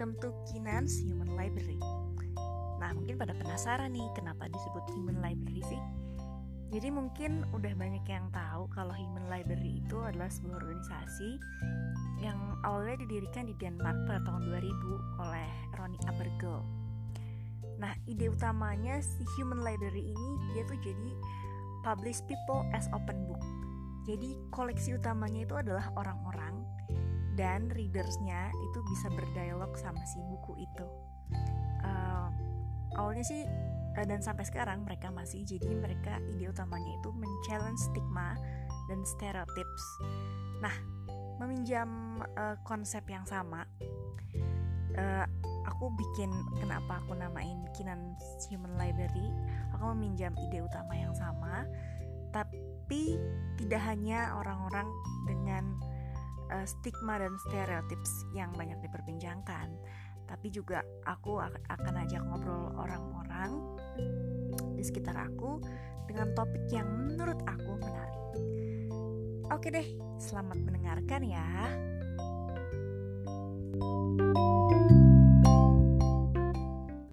welcome to Kinan's Human Library. Nah, mungkin pada penasaran nih kenapa disebut Human Library sih? Jadi mungkin udah banyak yang tahu kalau Human Library itu adalah sebuah organisasi yang awalnya didirikan di Denmark pada tahun 2000 oleh Ronnie Abergel. Nah, ide utamanya si Human Library ini dia tuh jadi publish people as open book. Jadi koleksi utamanya itu adalah orang-orang dan readersnya itu bisa berdialog sama si buku itu. Uh, awalnya sih uh, dan sampai sekarang mereka masih jadi mereka ide utamanya itu men-challenge stigma dan stereotypes. Nah meminjam uh, konsep yang sama uh, aku bikin kenapa aku namain Kinan Human Library. Aku meminjam ide utama yang sama tapi tidak hanya orang-orang dengan uh, stigma dan stereotips yang banyak diperbincangkan tapi juga aku akan ajak ngobrol orang-orang di sekitar aku dengan topik yang menurut aku menarik. Oke deh, selamat mendengarkan ya.